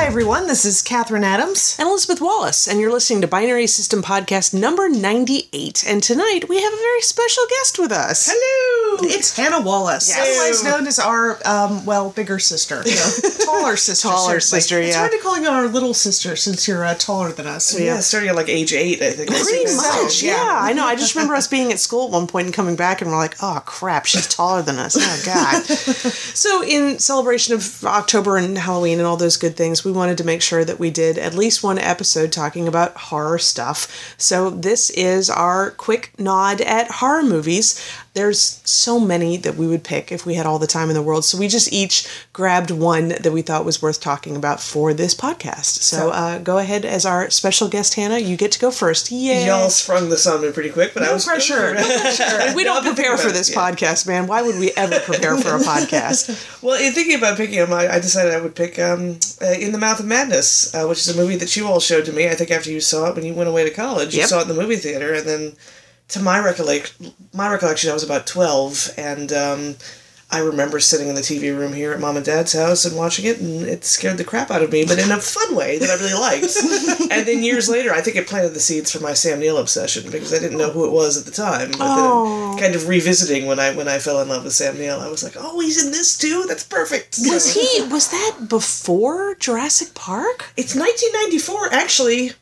everyone. This is Catherine Adams. and Elizabeth Wallace, and you're listening to Binary System Podcast number 98. And tonight we have a very special guest with us. Hello! It's Hannah Wallace, Yes. otherwise known as our, um, well, bigger sister. You know, taller sister. Taller sister, It's hard to call you our little sister since you're uh, taller than us. Yeah, starting at like age eight, I think. Pretty much, yeah. yeah. I know. I just remember us being at school at one point and coming back, and we're like, "Oh crap, she's taller than us." Oh god. so, in celebration of October and Halloween and all those good things, we wanted to make sure that we did at least one episode talking about horror stuff. So, this is our quick nod at horror movies. There's so many that we would pick if we had all the time in the world. So, we just each grabbed one that we thought was worth talking about for this podcast. So, uh, go ahead as our special guest, Hannah. You get to go first. Yay! Y'all sprung this on me pretty quick, but I was pressure. No pressure. we don't prepare for this it, yeah. podcast, man. Why would we ever prepare for a podcast? Well, in thinking about picking them, I, I decided I would pick um, uh, In the Mouth of Madness, uh, which is a movie that you all showed to me. I think after you saw it when you went away to college, you saw it in the movie theater, and then to my recollect, my recollection, I was about twelve, and um, I remember sitting in the TV room here at mom and dad's house and watching it, and it scared the crap out of me, but in a fun way that I really liked. and then years later, I think it planted the seeds for my Sam Neill obsession because I didn't know who it was at the time. But Oh. then, kind of revisiting when I when I fell in love with Sam Neill, I was like, oh, he's in this too. That's perfect. Was he? Was that before Jurassic Park? It's 1994, actually.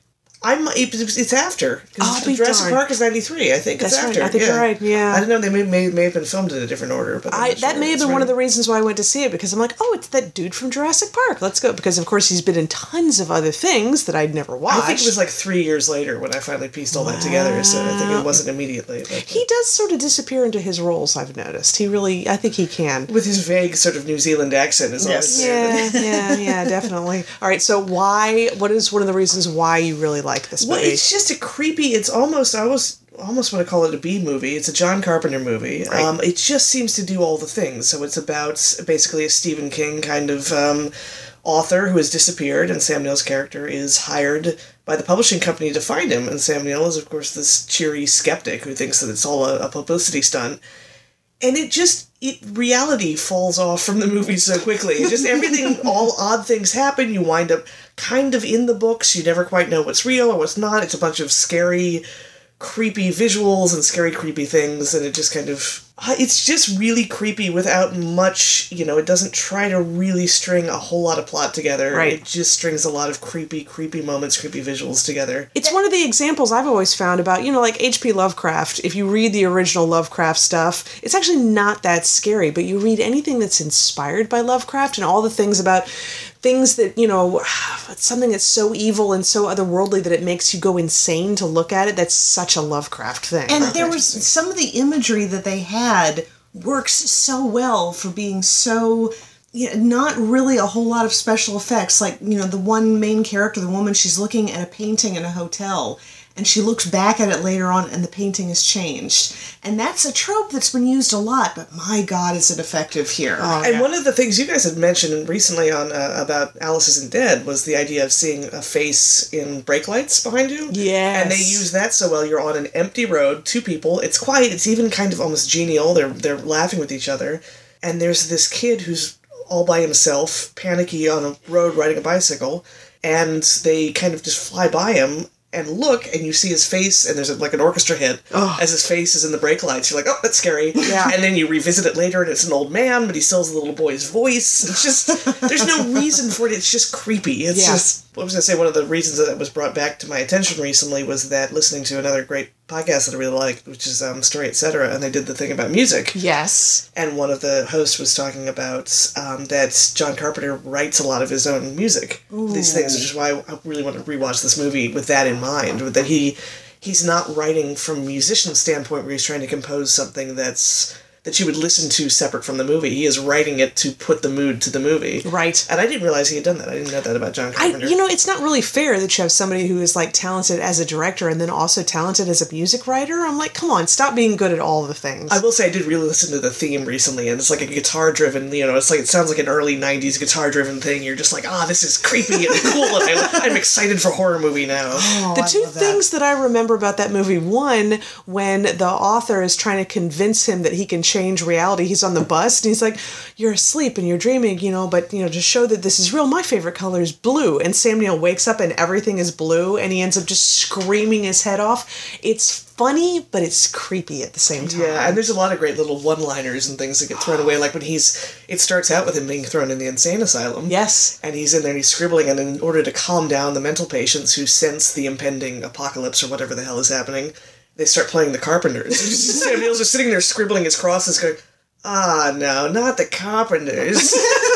I'm. It's, after. I'll be oh, Jurassic darned. Park is 93. I think That's it's right, after. I think yeah. you're right, yeah. I don't know. They may, may, may have been filmed in a different order, but that sure. may have been one of the reasons why I went to see it because I'm like, oh, it's that dude from Jurassic Park. Let's go because of course he's been in tons of other things that I'd never watched. I think it was like three years later when I finally pieced all that together. So I think it wasn't immediately. But he does sort of disappear into his roles. I've noticed. He really, I think he can. with his vague sort of New Zealand accent is Yes. always. Yeah, yeah, yeah, definitely. All right, so why? What is one of the reasons why you really like this Well, it's just a creepy. It's almost I was almost want to call it a B movie. It's a John Carpenter movie. Um, it just seems to do all the things. So it's about basically a Stephen King kind of um, author who has disappeared, and Sam Neill's character is hired by the publishing company to find him. And Sam Neill is, of course, this cheery skeptic who thinks that it's all a, a publicity stunt. And it just it reality falls off from the movie so quickly. It just everything, all odd things happen. You wind up kind of in the books. You never quite know what's real or what's not. It's a bunch of scary, creepy visuals and scary, creepy things, and it just kind of. Uh, It's just really creepy without much, you know, it doesn't try to really string a whole lot of plot together. Right. It just strings a lot of creepy, creepy moments, creepy visuals together. It's one of the examples I've always found about, you know, like H.P. Lovecraft. If you read the original Lovecraft stuff, it's actually not that scary, but you read anything that's inspired by Lovecraft and all the things about things that, you know, something that's so evil and so otherworldly that it makes you go insane to look at it, that's such a Lovecraft thing. And there was some of the imagery that they had works so well for being so you know, not really a whole lot of special effects. Like, you know, the one main character, the woman, she's looking at a painting in a hotel and she looks back at it later on and the painting has changed. And that's a trope that's been used a lot, but my god, is it effective here. And one of the things you guys had mentioned recently on uh, about Alice Isn't Dead was the idea of seeing a face in brake lights behind you. Yeah. And they use that so well. You're on an empty road, two people. It's quiet. It's even kind of almost genial. They're they're laughing with each other. And there's this kid who's all by himself, panicky on a road riding a bicycle, and they kind of just fly by him and look, and you see his face, and there's a, like an orchestra hit as his face is in the brake lights. You're like, oh, that's scary. Yeah. And then you revisit it later, and it's an old man, but he still has the little boy's voice. It's just there's no reason for it. It's just creepy. It's Yeah. just. I was gonna say one of the reasons that it was brought back to my attention recently was that listening to another great podcast that I really liked, which is um, Story Etc., and they did the thing about music. yes. And one of the hosts was talking about um, that John Carpenter writes a lot of his own music. These things, which is why I really want to rewatch this movie with that in mind. That he he's not writing from a musician standpoint where he's trying to compose something that's that you would listen to separate from the movie. He is writing it to put the mood to the movie. Right. And I didn't realize he had done that. I didn't know that about John I, Carpenter. you know, it's not really fair that you have somebody who is like talented as a director and then also talented as a music writer. I'm like, come on, stop being good at all the things. I will say I did really listen to the theme recently, and it's like a guitar driven. You know, it's like it sounds like an early '90s guitar driven thing. You're just like, ah, this is creepy and cool, and I, I'm excited for horror movie now. the I two love that. things that I remember about that movie one, when the author is trying to convince him that he can change change reality. He's on the bus and he's like, "You're asleep and you're dreaming, you know, but you know, to show that this is real, my favorite color is blue." And Sam Neill wakes up and everything is blue, and he ends up just screaming his head off. It's funny, but it's creepy at the same time. Yeah, and there's a lot of great little one-liners and things that get thrown away. Like when he's, it starts out with him being thrown in the insane asylum. Yes. And he's in there and he's scribbling, and in order to calm down the mental patients who sense the impending apocalypse or whatever the hell is happening, they start playing the Carpenters. Sam Neill's just sitting there scribbling his crosses, going, "Ah, no, not the Carpenters."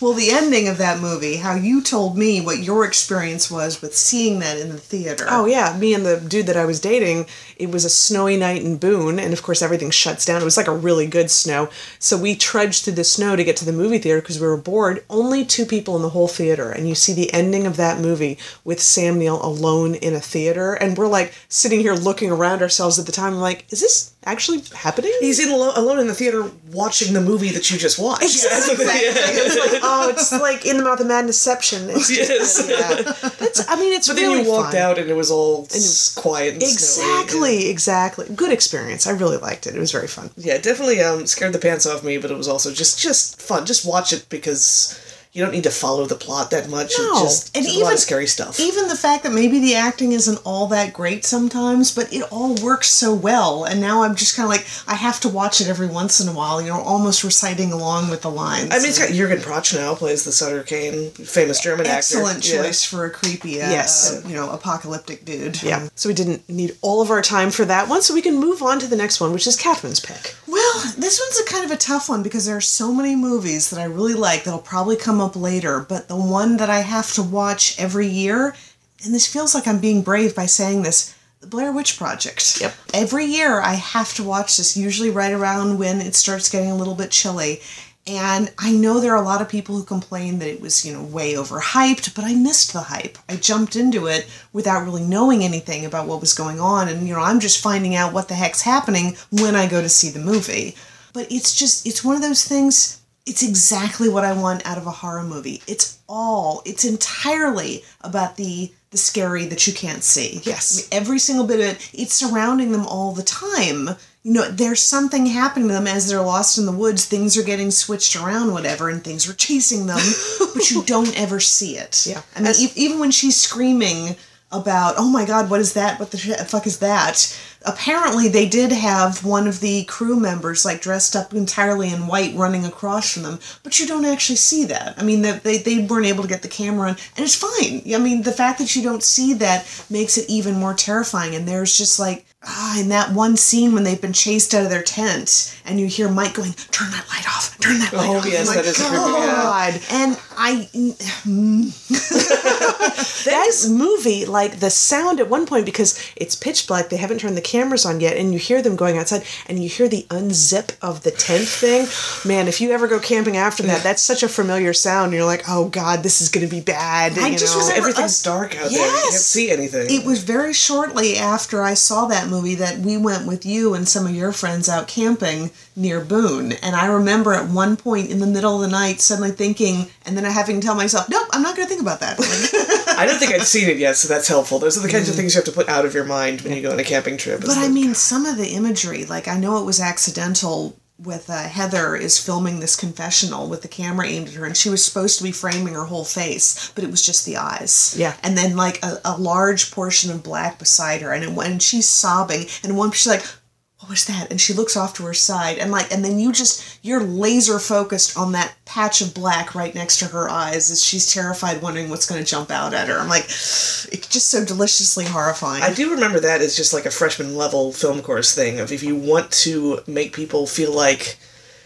Well, the ending of that movie, how you told me what your experience was with seeing that in the theater. Oh yeah, me and the dude that I was dating, it was a snowy night in Boone, and of course everything shuts down. It was like a really good snow, so we trudged through the snow to get to the movie theater because we were bored. Only two people in the whole theater, and you see the ending of that movie with Sam Neill alone in a theater, and we're like sitting here looking around ourselves at the time, like, is this actually happening? he's in alo- alone in the theater watching the movie that you just watched. Exactly. It's like, oh, it's like in the mouth of madnessception. It's Yes. yeah. That's. I mean, it's But then you walked fun. out and it was all s- quiet and snowy. Exactly, exactly. Good experience. I really liked it. It was very fun. Yeah, definitely um, scared the pants off me, but it was also just just fun. Just watch it because you don't need to follow the plot that much. No, It just and there's a lot even- of scary stuff. Even the fact that maybe the acting isn't all that great sometimes, but it all works so well. And now I'm just kind of like, I have to watch it every once in a while, you know, almost reciting along with the lines. I mean, it's got Jurgen Prochnow plays the Sutter Kane, famous German Excellent actor. Yeah. choice for a creepy, uh, Yes. uh, you know, apocalyptic dude. Yeah. So we didn't need all of our time for that one, so we can move on to the next one, which is Catherine's pick. Well, this one's a kind of a tough one because there are so many movies that I really like that'll probably come up later, but the one that I have to watch every year, and this feels like I'm being brave by saying this, the Blair Witch Project. Yep. Every year I have to watch this, usually right around when it starts getting a little bit chilly. And I know there are a lot of people who complain that it was, you know, way overhyped, but I missed the hype. I jumped into it without really knowing anything about what was going on. And, you know, I'm just finding out what the heck's happening when I go to see the movie. But it's just, it's one of those things, it's exactly what I want out of a horror movie. It's all, it's entirely about the the scary that you can't see. Yes. I mean, every single bit of it, it's surrounding them all the time. You know, there's something happening to them as they're lost in the woods. Things are getting switched around, whatever, and things are chasing them, but you don't ever see it. Yeah. I mean, e- even when she's screaming about, oh my god, what is that? What the sh- fuck is that? Apparently, they did have one of the crew members, like, dressed up entirely in white running across from them, but you don't actually see that. I mean, that they, they weren't able to get the camera on, and it's fine. I mean, the fact that you don't see that makes it even more terrifying, and there's just like, ah, in that one scene when they've been chased out of their tent, and you hear Mike going, turn that light off, turn that light Oh, off. yes, I'm that like, is creepy, yeah. God. And I, That movie, like the sound at one point, because it's pitch black, they haven't turned the cameras on yet, and you hear them going outside, and you hear the unzip of the tent thing. Man, if you ever go camping after that, that's such a familiar sound. You're like, oh god, this is gonna be bad. I you just know? Everything's dark out there. You can't see anything. It was very shortly after I saw that movie that we went with you and some of your friends out camping near Boone. And I remember at one point in the middle of the night suddenly thinking, and then having to tell myself, nope, I'm not going to think about that. Like, I don't think I'd seen it yet, so that's helpful. Those are the kinds of mm. things you have to put out of your mind when you go on a camping trip. but I mean, some of the imagery, like I know it was accidental with uh, Heather is filming this confessional with the camera aimed at her, and she was supposed to be framing her whole face, but it was just the eyes. Yeah. And then like a, a large portion of black beside her, and when she's sobbing, and one she's like, "What was that?" And she looks off to her side, and like, and then you just you're laser focused on that patch of black right next to her eyes as she's terrified, wondering what's going to jump out at her. I'm like, it's just so deliciously horrifying. I do remember that as just like a freshman level film course thing of if you want to make people feel like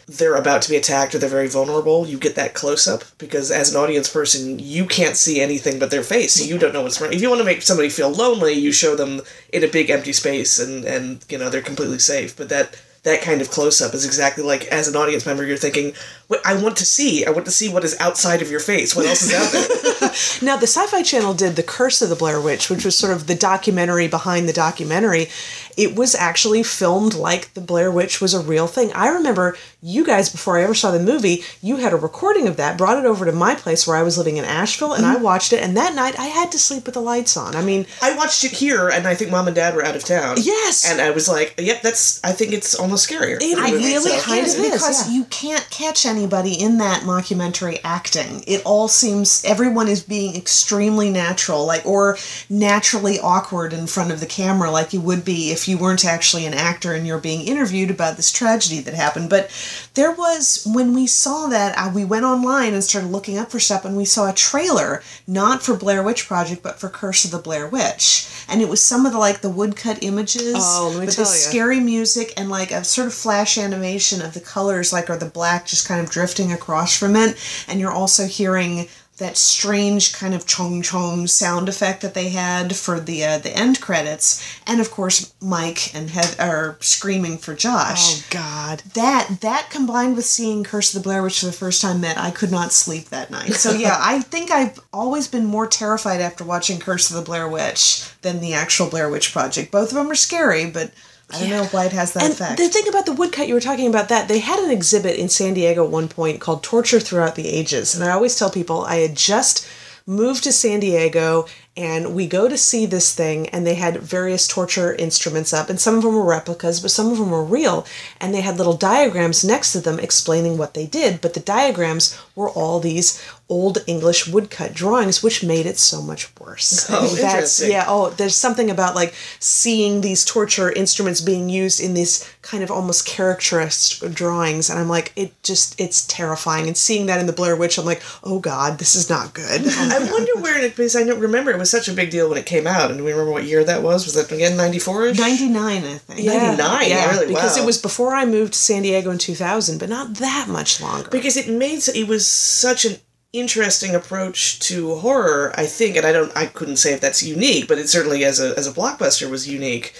they're about to be attacked or they're very vulnerable, you get that close up because as an audience person, you can't see anything but their face, you don't know what's wrong. If you want to make somebody feel lonely, you show them in a big empty space and and you know they're completely safe. But that that kind of close up is exactly like as an audience member, you're thinking, "Wait, I want to see. I want to see what is outside of your face. What else is out there?" Now, the Sci Fi Channel did The Curse of the Blair Witch, which was sort of the documentary behind the documentary. It was actually filmed like the Blair Witch was a real thing. I remember you guys before I ever saw the movie, you had a recording of that, brought it over to my place where I was living in Asheville, and I mm-hmm. watched it. And that night, I had to sleep with the lights on. I mean, I watched it here, and I think mom and dad were out of town. Yes. and I was like, "Yep, that's." I think it's almost scarier. It than the movie really itself. kind is of is, because yeah. you can't catch anybody in that mockumentary acting. It all seems everyone is being extremely natural, like or naturally awkward in front of the camera, like you would be if you weren't actually an actor and you're being interviewed about this tragedy that happened. But there was when we saw that, we went online and started looking up for stuff, and we saw a trailer not for Blair Witch Project, but for Curse of the Blair Witch, and it was some of the like the woodcut images, Oh, let me with tell the ya. scary music and like a sort of flash animation of the colors, like or the black just kind of drifting across from it, and you're also hearing that strange kind of chong chong sound effect that they had for the uh, the end credits, and of course Mike and Heather are screaming for Josh. oh God. That that combined with seeing Curse of the Blair Witch for the first time meant I could not sleep that night. So yeah, I think I've always been more terrified after watching Curse of the Blair Witch than the actual Blair Witch Project. Both of them are scary, but I don't know why it has that And effect. the thing about the woodcut, you were talking about that, they had an exhibit in San Diego at one point called Torture Throughout the Ages. And I always tell people I had just moved to San Diego and we go to see this thing and they had various torture instruments up and some of them were replicas but some of them were real and they had little diagrams next to them explaining what they did but the diagrams were all these old english woodcut drawings which made it so much worse Oh, And that's interesting. yeah oh there's something about like seeing these torture instruments being used in these kind of almost caricaturist drawings and i'm like it just it's terrifying and seeing that in the blair witch i'm like oh god this is not good I wonder where it because I don't remember it was such a big deal when it came out, and do we remember what year that was? Was that again ninety four ish? 99, I think. 99, really? because Wow. it was before i moved to san diego in 2000 but not that much longer because it made it was such an interesting approach to horror i think and i don't i couldn't say if that's unique but it certainly as a as a blockbuster was unique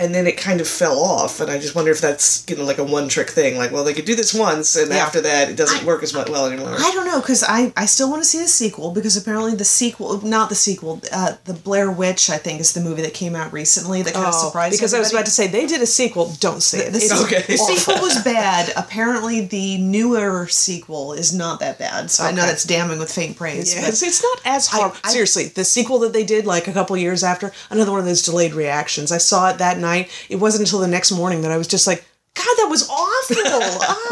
and then it kind of fell off and i just wonder if that's you know like a one trick thing like well they could do this once and Yeah. after that it doesn't work as much well anymore I don't know because I, I still want to see the sequel because apparently the sequel not the sequel uh, the Blair Witch I think is the movie that came out recently that kind of Oh, surprised because i was about to say they did a sequel don't say it The, It's Okay. the sequel was bad. Apparently, the newer sequel is not that bad. So I know that's damning with faint praise. Yeah, but it's, it's not as hard. I- Seriously, the sequel that they did like a couple years after, another one of those delayed reactions. I saw it that night. It wasn't until the next morning that I was just like, God, that was awful.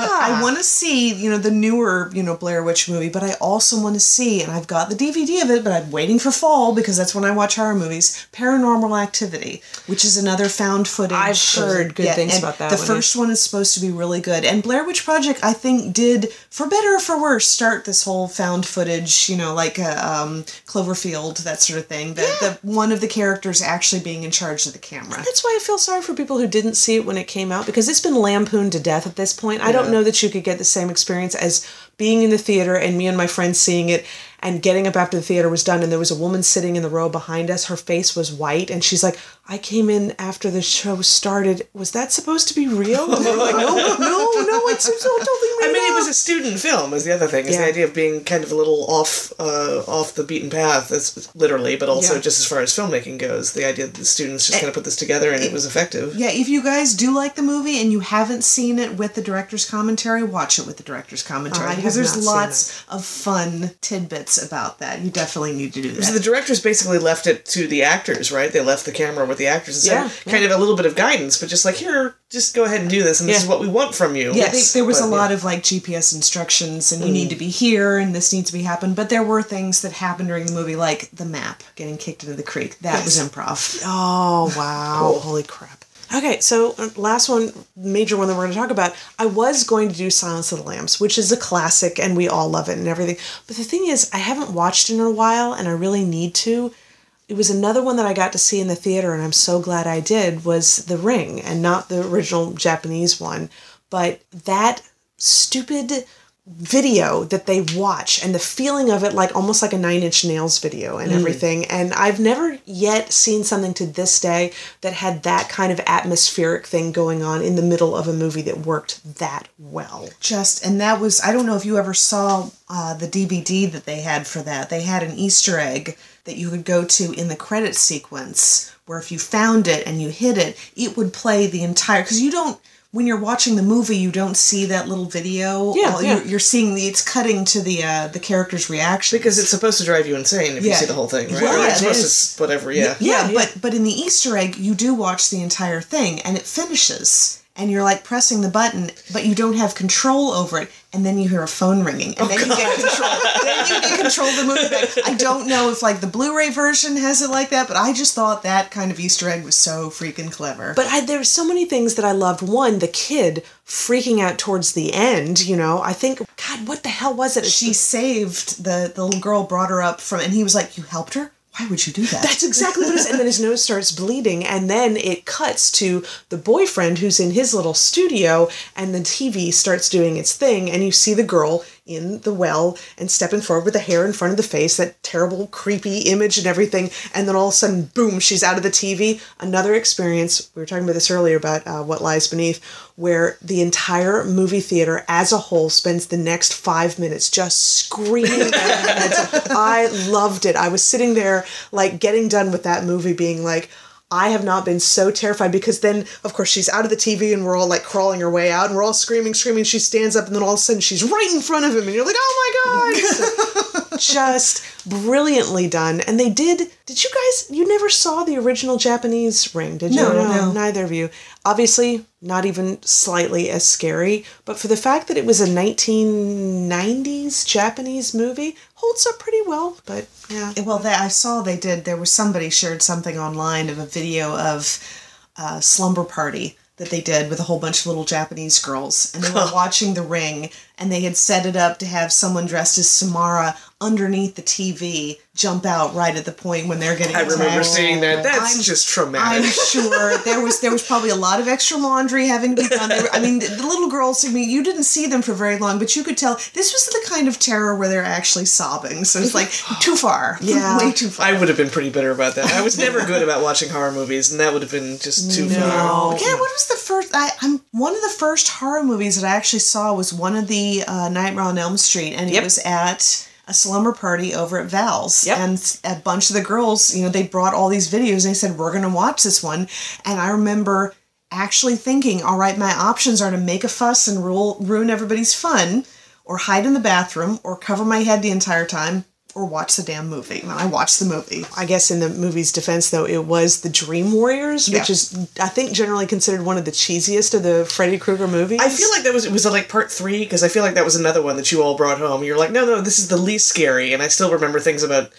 ah. I want to see, you know, the newer, you know, Blair Witch movie, but I also want to see, and I've got the DVD of it, but I'm waiting for fall because that's when I watch horror movies. Paranormal Activity, which is another found footage. I've heard good things about that The one, first one is supposed to be really good, and Blair Witch Project, I think, did for better or for worse start this whole found footage, you know, like uh, um, Cloverfield, that sort of thing. The, the one of the characters actually being in charge of the camera. That's why I feel sorry for people who didn't see it when it came out because it's been lampooned to death at this point. I don't know that you could get the same experience as being in the theater and me and my friends seeing it and getting up after the theater was done and there was a woman sitting in the row behind us. Her face was white and she's like, I came in after the show started. Was that supposed to be real? And we're like, no, no, no, it's, it's totally real. I mean, it was a student film. Is the other thing? Is Yeah. the idea of being kind of a little off, uh, off the beaten path. That's literally, but also Yeah. just as far as filmmaking goes, the idea that the students just kind of put this together and it was effective. Yeah, if you guys do like the movie and you haven't seen it with the director's commentary, watch it with the director's commentary because there's lots of fun tidbits about that. You definitely need to do that. So the directors basically left it to the actors, right? They left the camera with the actors and said, Yeah, kind of a little bit of guidance, but just like, here, just go ahead and do this, and this is what we want from you. yeah, they, there was But, a yeah. lot of like GPS instructions, and you need to be here, and this needs to be happen. But there were things that happened during the movie, like the map getting kicked into the creek. That was improv. Oh wow! Cool. Holy crap! Okay, so uh, last one, major one that we're going to talk about. I was going to do Silence of the Lambs, which is a classic, and we all love it and everything. But the thing is, I haven't watched it in a while, and I really need to. It was another one that I got to see in the theater, and I'm so glad I did. Was The Ring, and not the original Japanese one, but that stupid video that they watch and the feeling of it like almost like a nine inch nails video and everything and i've never yet seen something to this day that had that kind of atmospheric thing going on in the middle of a movie that worked that well just and that was i don't know if you ever saw uh, the dvd that they had for that they had an easter egg that you could go to in the credit sequence where if you found it and you hit it it would play the entire because you don't when you're watching the movie you don't see that little video Yeah, All- yeah. You're, you're seeing the it's cutting to the uh, the character's reaction Because it's supposed to drive you insane if you see the whole thing, right? Yeah, it's supposed is. to, whatever, yeah. yeah, Yeah, but but in the Easter egg, you do watch the entire thing, and it finishes, and you're like pressing the button, but you don't have control over it, and then you hear a phone ringing, and oh, then you get control. then you get control of the movie. Back. I don't know if like the Blu-ray version has it like that, but I just thought that kind of Easter egg was so freaking clever. But I, there were so many things that I loved. One, the kid freaking out towards the end. You know, I think, God, what the hell was it? It's she saved the the little girl, brought her up from, and he was like, "You helped her." Why would you do that? That's exactly what it is. And then his nose starts bleeding, and then it cuts to the boyfriend who's in his little studio, and the TV starts doing its thing, and you see the girl in the well and stepping forward with the hair in front of the face, that terrible, creepy image and everything, and then all of a sudden, boom, she's out of the TV. Another experience, we were talking about this earlier about uh, What Lies Beneath, where the entire movie theater as a whole spends the next five minutes just screaming their heads off. I loved it. I was sitting there, like, getting done with that movie, being like, I have not been so terrified because then, of course, she's out of the TV and we're all like crawling her way out and we're all screaming, screaming. She stands up and then all of a sudden she's right in front of him and you're like, oh my God. Just brilliantly done. And they did, did you guys, you never saw the original Japanese ring, did you? No, no. Neither of you. Obviously, not even slightly as scary, but for the fact that it was a 1990s Japanese movie, holds up pretty well. But yeah. Well, they, I saw they did. There was somebody shared something online of a video of a slumber party that they did with a whole bunch of little Japanese girls, and they were watching The Ring, and they had set it up to have someone dressed as Samara underneath the TV jump out right at the point when they're getting I remember seeing that. That's I'm- just traumatic. I'm sure there was there was probably a lot of extra laundry having to be done. Were, I mean, the, the little girls. I mean, you didn't see them for very long, but you could tell this was the kind of terror where they're actually sobbing. So it's like too far, Yeah. way too far. I would have been pretty bitter about that. I was never good about watching horror movies, and that would have been just too far. Yeah, what was the first? I, I'm one of the first horror movies that I actually saw was one of the uh, Nightmare on Elm Street, and Yep. it was at a slumber party over at Val's. Yep. And a bunch of the girls, you know, they brought all these videos. and They said we're gonna watch this one, and I remember actually thinking, all right, my options are to make a fuss and rule, ruin everybody's fun, or hide in the bathroom, or cover my head the entire time, or watch the damn movie. I watched the movie. I guess in the movie's defense, though, it was the Dream Warriors, which is, I think, generally considered one of the cheesiest of the Freddy Krueger movies. I feel like that was it was uh, like part three because I feel like that was another one that you all brought home. You're like, no, no, this is the least scary, and I still remember things about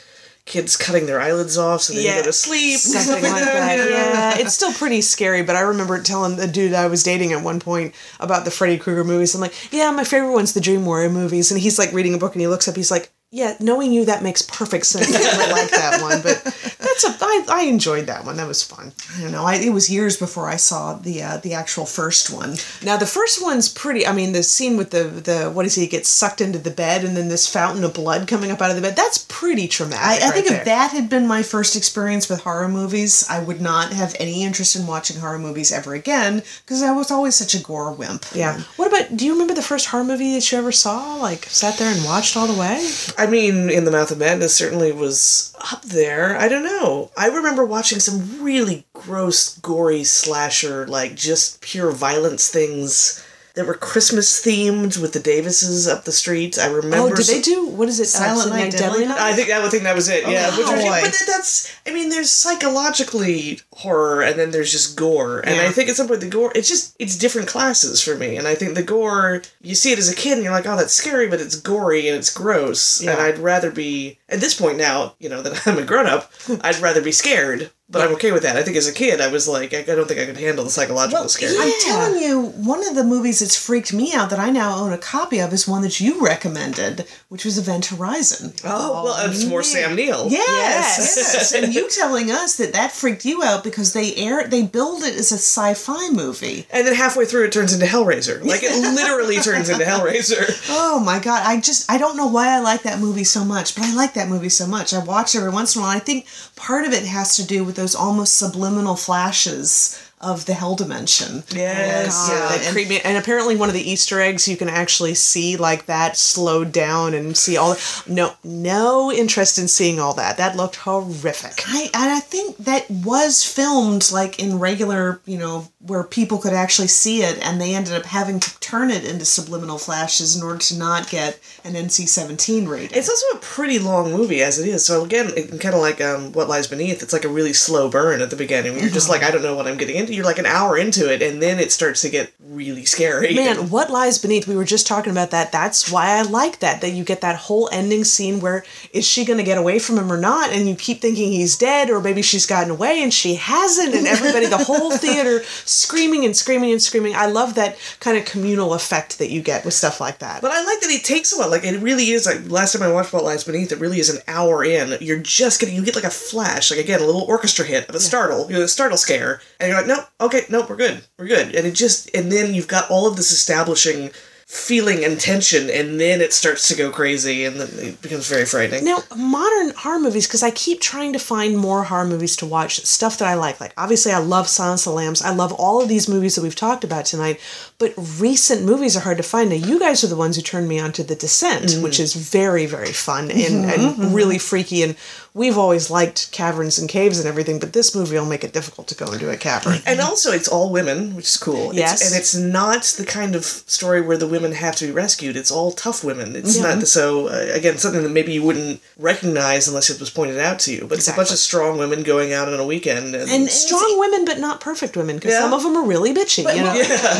kids cutting their eyelids off so they Yeah, go to sleep, something like that. Yeah, it's still pretty scary. But I remember telling the dude I was dating at one point about the Freddy Krueger movies. I'm like, yeah, my favorite one's the Dream Warrior movies, and he's like reading a book and he looks up. He's like, yeah, knowing you, that makes perfect sense. I really like that one, but that's a I, I enjoyed that one. That was fun. I don't know. I, it was years before I saw the uh, the actual first one. Now the first one's pretty. I mean, the scene with the the what is he? He gets sucked into the bed, and then this fountain of blood coming up out of the bed. That's pretty traumatic. I, I right think there. if that had been my first experience with horror movies, I would not have any interest in watching horror movies ever again because I was always such a gore wimp. Yeah. What about? Do you remember the first horror movie that you ever saw? Like sat there and watched all the way? I mean, In the Mouth of Madness certainly was up there. I don't know. I remember watching some really gross, gory slasher, like just pure violence things that were Christmas themed with the Davises up the street. I remember. Oh, did they do what is it? Uh, Silent Night, Deadly Night? I think I would think that was it. Yeah, oh, Which was- but that's. I mean, there's psychologically horror, and then there's just gore, and Yeah. I think at some point the gore. It's just it's different classes for me, and I think the gore you see it as a kid, and you're like, oh, that's scary, but it's gory and it's gross, and I'd rather be at this point now, you know, that I'm a grown up, I'd rather be scared but I'm okay with that. I think as a kid, I was like, I don't think I could handle the psychological scare. I'm telling you, one of the movies that's freaked me out that I now own a copy of is one that you recommended, which was Event Horizon. Oh, well, oh, it's more Sam Neill. Yes, Yes. yes. and you telling us that that freaked you out because they air they build it as a sci-fi movie. And then halfway through, it turns into Hellraiser. Like it literally turns into Hellraiser. Oh my god! I just I don't know why I like that movie so much, but I like that movie so much. I watch it every once in a while. I think part of it has to do with those almost subliminal flashes of the hell dimension. Yes, God, yeah. that and- creeped me. And apparently, one of the Easter eggs you can actually see like that slowed down and see all. No, no interest in seeing all that. That looked horrific. I and I think that was filmed like in regular, you know, where people could actually see it, and they ended up having to turn it into subliminal flashes in order to not get an NC-17 rating. It's also a pretty long movie as it is. So again, kind of like um, What Lies Beneath. It's like a really slow burn at the beginning. You're just like, I don't know what I'm getting into. You're like an hour into it, and then it starts to get really scary. Man, what lies beneath? We were just talking about that. That's why I like that. That you get that whole ending scene where is she going to get away from him or not? And you keep thinking he's dead, or maybe she's gotten away and she hasn't. And everybody, the whole theater, screaming and screaming and screaming. I love that kind of communal effect that you get with stuff like that. But I like that it takes a while. Like it really is. Like last time I watched What Lies Beneath, it really is an hour in. You're just getting you get like a flash, like again a little orchestra hit of a startle, you know, a startle scare, and you're like, no, okay, no, we're good, we're good. And it just and then you've got all of this establishing feeling and tension, and then it starts to go crazy, and then it becomes very frightening. Now, modern horror movies, because I keep trying to find more horror movies to watch, stuff that I like. Like, obviously, I love Silence of the Lambs. I love all of these movies that we've talked about tonight, but recent movies are hard to find. Now, you guys are the ones who turned me on to The Descent, mm. which is very, very fun and, and mm-hmm. really freaky. And we've always liked caverns and caves and everything, but this movie will make it difficult to go into a cavern. And also, it's all women, which is cool. It's- Yes. and it's not the kind of story where the women have to be rescued. It's all tough women. It's not so uh, again something that maybe you wouldn't recognize unless it was pointed out to you. But it's a bunch of strong women going out on a weekend. And, And- Strong women, but not perfect women, because Yeah. some of them are really bitchy, you know?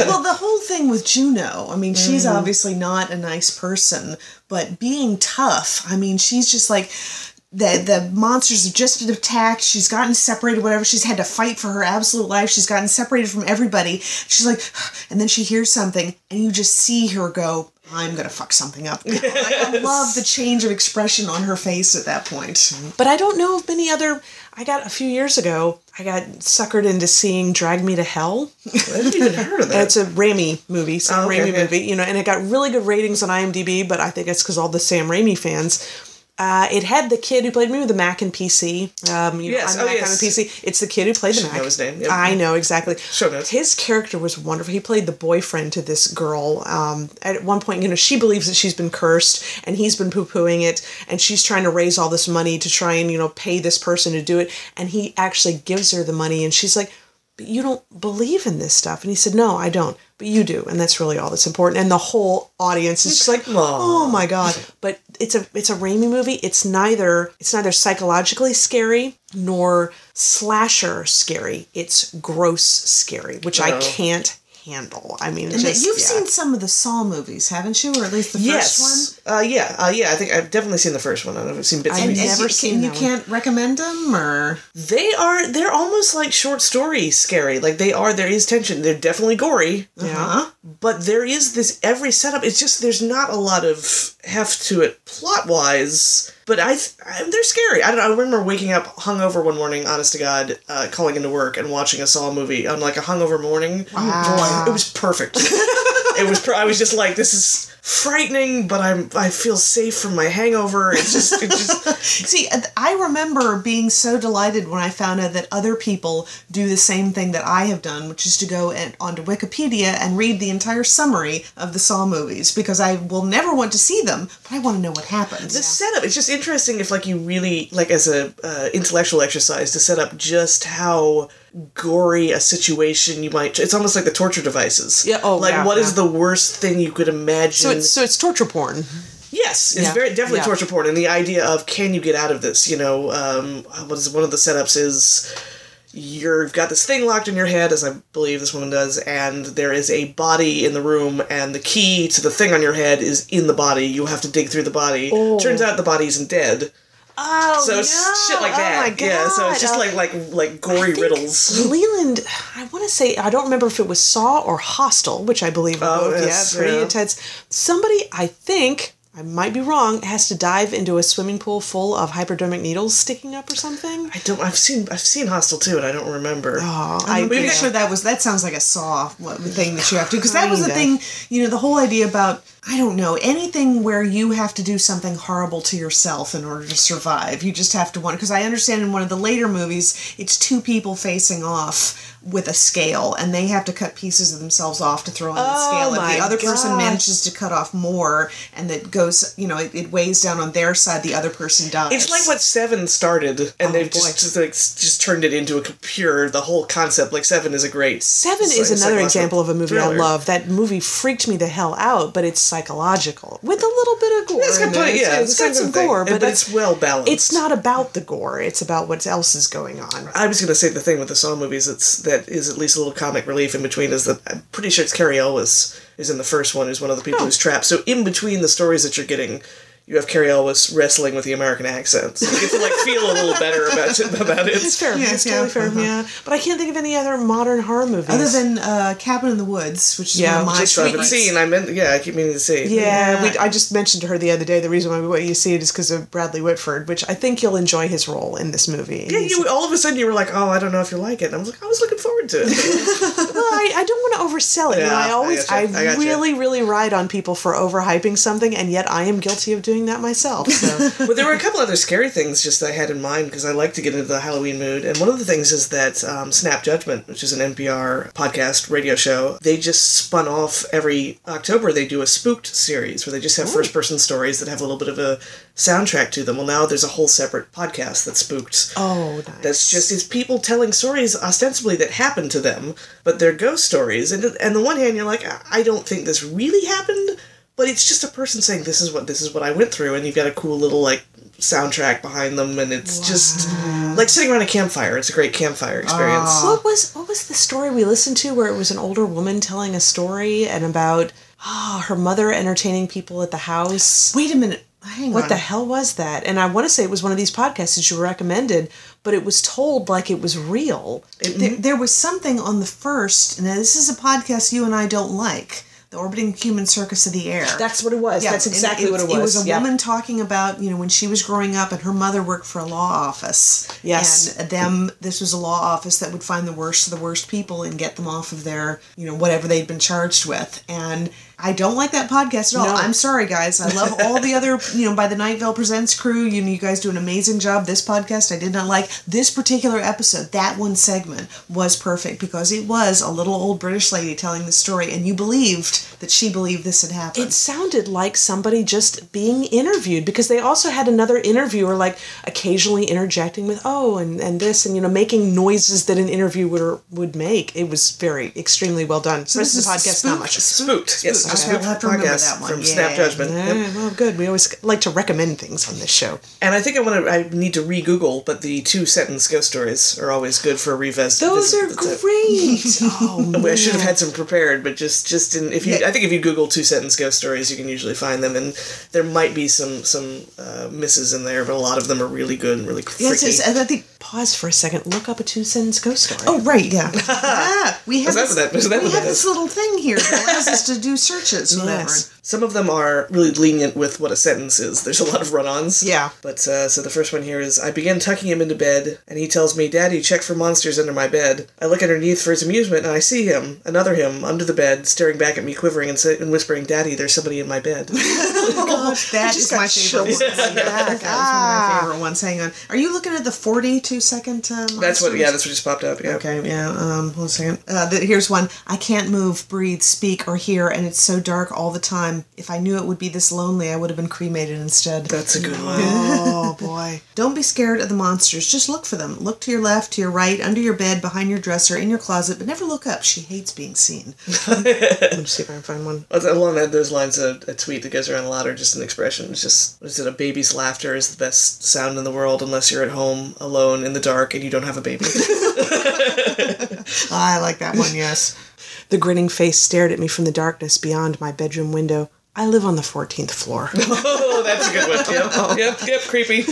well, the whole thing with Juno, I mean, she's Mm. obviously not a nice person, but being tough, I mean, she's just like the the monsters have just been attacked. She's gotten separated, whatever. She's had to fight for her absolute life. She's gotten separated from everybody. She's like, and then she hears something, and you just see her go. I'm gonna fuck something up. now." I, love the change of expression on her face at that point. But I don't know of many other. I got a few years ago. I got suckered into seeing Drag Me to Hell. I even heard of that. It's a Raimi movie, Sam Oh, okay, Raimi okay. movie, you know, and it got really good ratings on IMDb. But I think it's because all the Sam Raimi fans. Uh, it had the kid who played me with the Mac and PC. Um, you Yes, know, oh, I'm Mac, yes. I'm a PC. It's the kid who played the Should Mac. know his name, yep. I know exactly. Show notes. His character was wonderful. He played the boyfriend to this girl. Um, at one point, you know, she believes that she's been cursed, and he's been poo pooing it, and she's trying to raise all this money to try and you know pay this person to do it, and he actually gives her the money, and she's like, "But you don't believe in this stuff," and he said, "No, I don't." But you do, and that's really all that's important. And the whole audience is just like, "Oh my god!" But it's a it's a Raimi movie. It's neither it's neither psychologically scary nor slasher scary. It's gross scary, which I Oh. can't handle. I mean, And just, you've yeah. seen some of the Saw movies, haven't you? Or at least the first one. yes. Uh, yeah. Uh, yeah. I think I've definitely seen the first one. I don't know if I've seen bits I and And, pieces. never you, seen you can't recommend them, or They are. They're almost like short story scary. Like they are. There is tension. They're definitely gory. Yeah. But there is this every setup. It's just there's not a lot of heft to it plot wise. But I, I they're scary. I don't. I remember waking up hungover one morning, honest to God, uh, calling into work and watching a Saw movie on like a hungover morning. Wow. Boy, it was perfect. it was. I was just like, this is frightening, but I'm. I feel safe from my hangover. It's just. It just. See, I remember being so delighted when I found out that other people do the same thing that I have done, which is to go and, onto Wikipedia and read the entire summary of the Saw movies because I will never want to see them, but I want to know what happens. the setup it's just interesting if like you really like as a uh, intellectual exercise to set up just how gory a situation you might it's almost like the torture devices Yeah, oh, like yeah, what is yeah. the worst thing you could imagine So it's so it's torture porn. yes it's Yeah, very definitely torture porn and the idea of can you get out of this you know um what is one of the setups is you've got this thing locked in your head, as I believe this woman does, and there is a body in the room, and the key to the thing on your head is in the body. You have to dig through the body. Oh. Turns out the body isn't dead. Oh so no! shit like that. Oh my god! Yeah, so it's just Uh, like like like gory I think riddles. Leland, I want to say I don't remember if it was Saw or Hostel, which I believe are Oh, both. yes, yeah, pretty yeah. intense. Somebody, I think. I might be wrong. Has to dive into a swimming pool full of hypodermic needles sticking up or something. I don't. I've seen I've seen Hostel too, and I don't remember. Oh, I'm pretty yeah. sure that was that sounds like a saw thing that you have to because that was the thing you know the whole idea about I don't know anything where you have to do something horrible to yourself in order to survive you just have to want because I understand in one of the later movies it's two people facing off with a scale and they have to cut pieces of themselves off to throw on the Oh scale if my the other person manages to cut off more and that goes you know it, it weighs down on their side the other person dies It's like what Seven started, and Oh, they've boy. just, just like just turned it into a pure. The whole concept, like Seven, is a great. Seven psy- is another psychological example of a movie I love. That movie freaked me the hell out, but it's psychological with a little bit of gore. It's got plenty- yeah, it's it's got some thing, gore, but, but it's well balanced. It's not about the gore; it's about what else is going on. I was gonna say the thing with the Saw movies that's that is at least a little comic relief in between is that I'm pretty sure it's Cary Elwes is in the first one who's one of the Oh. people who's trapped. So in between the stories that you're getting, you have Cary Elwes wrestling with the American accent. So you get to like feel a little better about it. About it. It's fair. Yeah, it's yeah, totally fair. uh-huh. Yeah, but I can't think of any other modern horror movies other than uh, Cabin in the Woods which is Yeah, one of my Which I haven't seen. I meant yeah. I keep meaning to see. Yeah, Yeah. We, I just mentioned to her the other day the reason why we want you to see it is because of Bradley Whitford, which I think you'll enjoy his role in this movie. Yeah, He's- you all of a sudden you were like, oh, I don't know if you like it. And I was like, I was looking forward to it. well, I, I don't want to oversell it. you know, I I always, I, gotcha, I gotcha. really, really ride on people for overhyping something, and yet I am guilty of doing that myself. So but there were a couple other scary things just I had in mind because I like to get into the Halloween mood. And one of the things is that um, Snap Judgment, which is an NPR podcast radio show, they just spun off every October. They do a spooked series where they just have first person stories that have a little bit of a soundtrack to them. Well, now there's a whole separate podcast that's spooked. oh, nice. That's just it's people telling stories ostensibly that happened to them, but they're ghost stories. And and the one hand, you're like, I don't think this really happened, but it's just a person saying this is what this is what I went through, and you've got a cool little like soundtrack behind them, and it's just like sitting around a campfire. It's a great campfire experience. What was what was the story we listened to where it was an older woman telling a story and about ah her mother entertaining people at the house? wait a minute hang What on the hell was that? And I want to say it was one of these podcasts that you recommended, but it was told like it was real. there, there was something on the first now this is a podcast you and i don't like the orbiting human circus of the air That's what it was. That's and exactly what it was. It was a Yeah. woman talking about, you know, when she was growing up and her mother worked for a law office. Yes. And them, this was a law office that would find the worst of the worst people and get them off of their, you know, whatever they'd been charged with. And I don't like that podcast at all. No. I'm sorry, guys. I love all the other, you know, by the Night Vale Presents crew. You you guys do an amazing job. This podcast, I did not like. This particular episode, that one segment was perfect because it was a little old British lady telling the story, and you believed that she believed this had happened. It sounded like somebody just being interviewed because they also had another interviewer like occasionally interjecting with oh and, and this and you know making noises that an interviewer would make. It was very extremely well done. So this this is is podcast not spooked? much. Spooked. Yes, Okay, we'll have to podcast that one. from Yeah. Snap Judgment. Yep. Well, good. We always like to recommend things on this show. And I think I want to. I need to re-Google, but the two sentence ghost stories are always good for a revisit. Those are That's great. Oh, I should have had some prepared, but just just in if you, Yeah. I think if you Google two sentence ghost stories, you can usually find them, and there might be some some uh, misses in there, but a lot of them are really good and really. Yes, yes, and I think. Pause for a second. Look up a two sentence ghost story. Oh, right, yeah. ah, we have, this, that we what have this little thing here that allows us to do searches. Yes. Some of them are really lenient with what a sentence is. There's a lot of run-ons. Yeah. But uh, so the first one here is I begin tucking him into bed, and he tells me, "Daddy, check for monsters under my bed." I look underneath for his amusement, and I see him, another him, under the bed, staring back at me, quivering and, say, and whispering, "Daddy, there's somebody in my bed." That just is my favorite one. on the back. That is one of my favorite ones. Hang on. Are you looking at the 42 second uh, that's what. Yeah, that's what just popped up. Yeah. Okay, yeah. Um, hold on a second. Uh, th- here's one. I can't move, breathe, speak, or hear, and it's so dark all the time. If I knew it would be this lonely, I would have been cremated instead. That's a good one. Oh boy. Don't be scared of the monsters. Just look for them. Look to your left, to your right, under your bed, behind your dresser, in your closet, but never look up. She hates being seen. Let me see if I can find one. Along that, those lines, a, a tweet that goes around a lot are just an expression. It's just, is it? A baby's laughter is the best sound in the world unless you're at home alone in the dark and you don't have a baby. I like that one, yes. The grinning face stared at me from the darkness beyond my bedroom window. I live on the 14th floor. oh, that's a good one. Yep, yep, yep, creepy.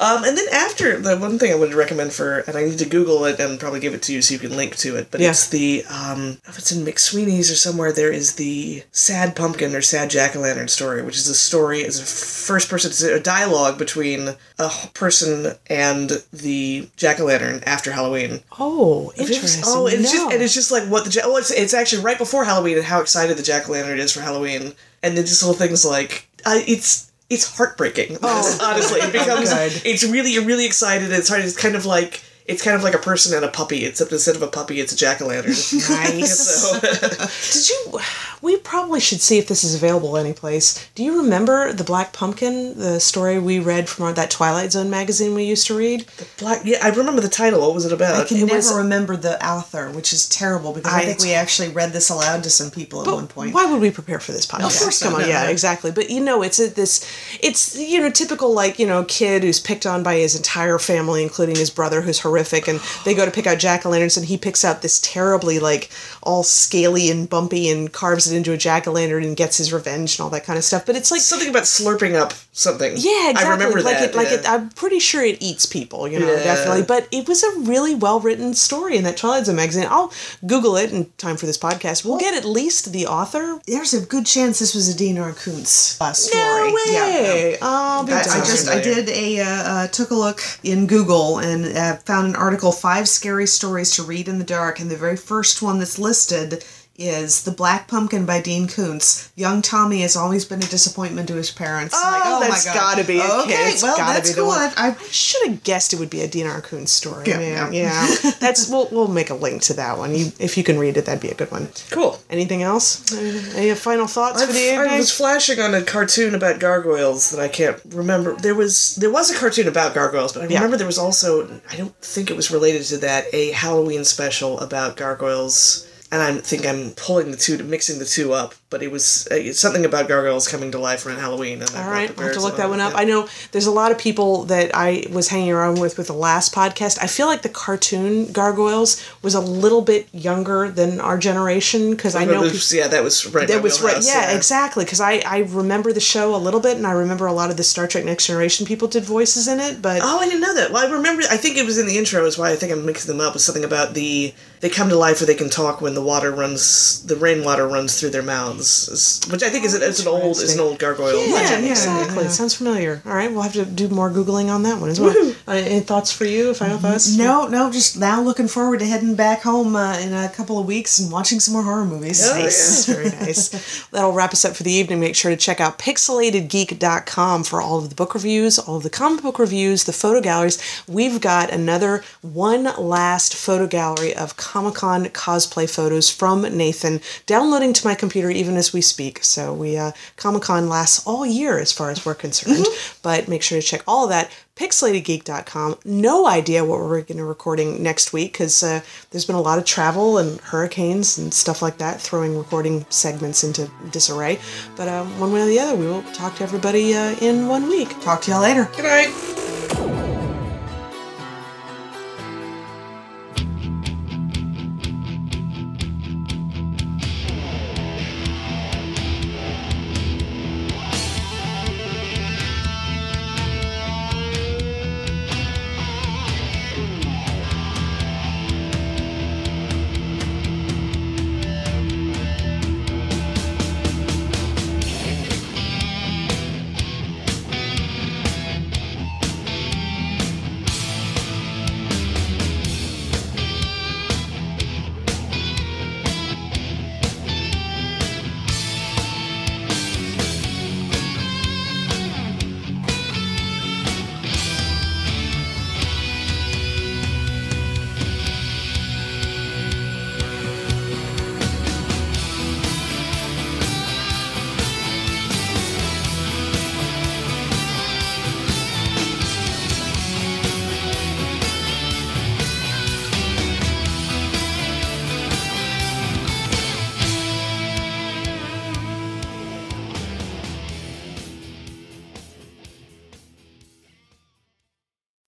Um, and then after the one thing I would recommend for, and I need to Google it and probably give it to you so you can link to it. But Yeah. it's the um, if it's in McSweeney's or somewhere, there is the Sad Pumpkin or Sad Jack o' Lantern story, which is a story, is a first person, it's a dialogue between a person and the Jack o' Lantern after Halloween. Oh, Have you ever interesting. Oh, and it's just and it's just like what the oh, it's it's actually right before Halloween and how excited the jack o' lantern is for Halloween, and then just little things like uh, it's it's heartbreaking. Oh. honestly, it becomes it's really you're really excited. It's hard. It's kind of like it's kind of like a person and a puppy, except instead of a puppy, it's a jack o' lantern. Nice. so Did you? We probably should see if this is available anyplace. Do you remember the Black Pumpkin, the story we read from our, that Twilight Zone magazine we used to read? The Black. Yeah, I remember the title. What was it about? I can It never was- remember the author, which is terrible because I, I- think we actually read this aloud to some people at one point. Why would we prepare for this podcast? Of course Come not, on, no, yeah, exactly. But you know, it's a, this, it's you know, typical like you know, kid who's picked on by his entire family, including his brother, who's horrific, and they go to pick out jack o' lanterns, and he picks out this terribly like all scaly and bumpy, and carves it into a jack o' lantern and gets his revenge and all that kind of stuff. But it's like Something about slurping up something. Yeah, exactly. I remember like that. it, like yeah. it. I'm pretty sure it eats people. You know, Yeah. definitely. But it was a really well written story in that Twilight Zone magazine. I'll Google it in time for this podcast. We'll get at least the author. There's a good chance this was a Dean Koontz uh, story. No Yeah. way! I'll be I, I just I did a uh, uh, took a look in Google and uh, found an article five scary stories to read in the dark and the very first one that's listed is The Black Pumpkin by Dean Koontz. Young Tommy has always been a disappointment to his parents. Oh, Like, oh my that's gotta be it. Okay, It's well gotta that's cool. one. I, I I should have guessed it would be a Dean R. Koontz story. Yeah, man. yeah. yeah. That's we'll we'll make a link to that one. You if you can read it, that'd be a good one. cool. Anything else? Any, any final thoughts for the I was flashing on a cartoon about gargoyles that I can't remember. There was there was a cartoon about gargoyles, but I Yeah. remember there was also I don't think it was related to that a Halloween special about gargoyles. And I think I'm pulling the two, mixing the two up. But it was uh, something about gargoyles coming to life around Halloween. And All right, I'll have to look that one up. I know there's a lot of people that I was hanging around with with the last podcast. I feel like the cartoon Gargoyles was a little bit younger than our generation because I know people, yeah, that was right. that was right. wheelhouse, Yeah, exactly. Because I I remember the show a little bit, and I remember a lot of the Star Trek Next Generation people did voices in it. But Oh, I didn't know that. Well, I remember. I think it was in the intro. Is why I think I'm mixing them up. Was something about the they come to life or they can talk when the water runs, the rainwater runs through their mouths, is- which I think is an, it's an old is an old gargoyle. yeah, legend. exactly. It sounds familiar. All right, we'll have to do more googling on that one as well. Uh, any thoughts for you? Final thoughts? no no just now looking forward to heading back home uh, in a couple of weeks and watching some more horror movies. Oh, Nice. Very nice. That'll wrap us up for the evening. Make sure to check out pixelatedgeek.com for all of the book reviews, all of the comic book reviews, the photo galleries. We've got another one last photo gallery of Comic Con cosplay photos from Nathan downloading to my computer even as we speak. So we uh, Comic Con lasts all year as far as we're concerned. But make sure to check all of that pixelatedgeek.com. No idea what we're going to be recording next week because uh, there's been a lot of travel and hurricanes and stuff like that, throwing recording segments into disarray. But um, one way or the other, we will talk to everybody uh, in one week. Talk to y'all later. Good night.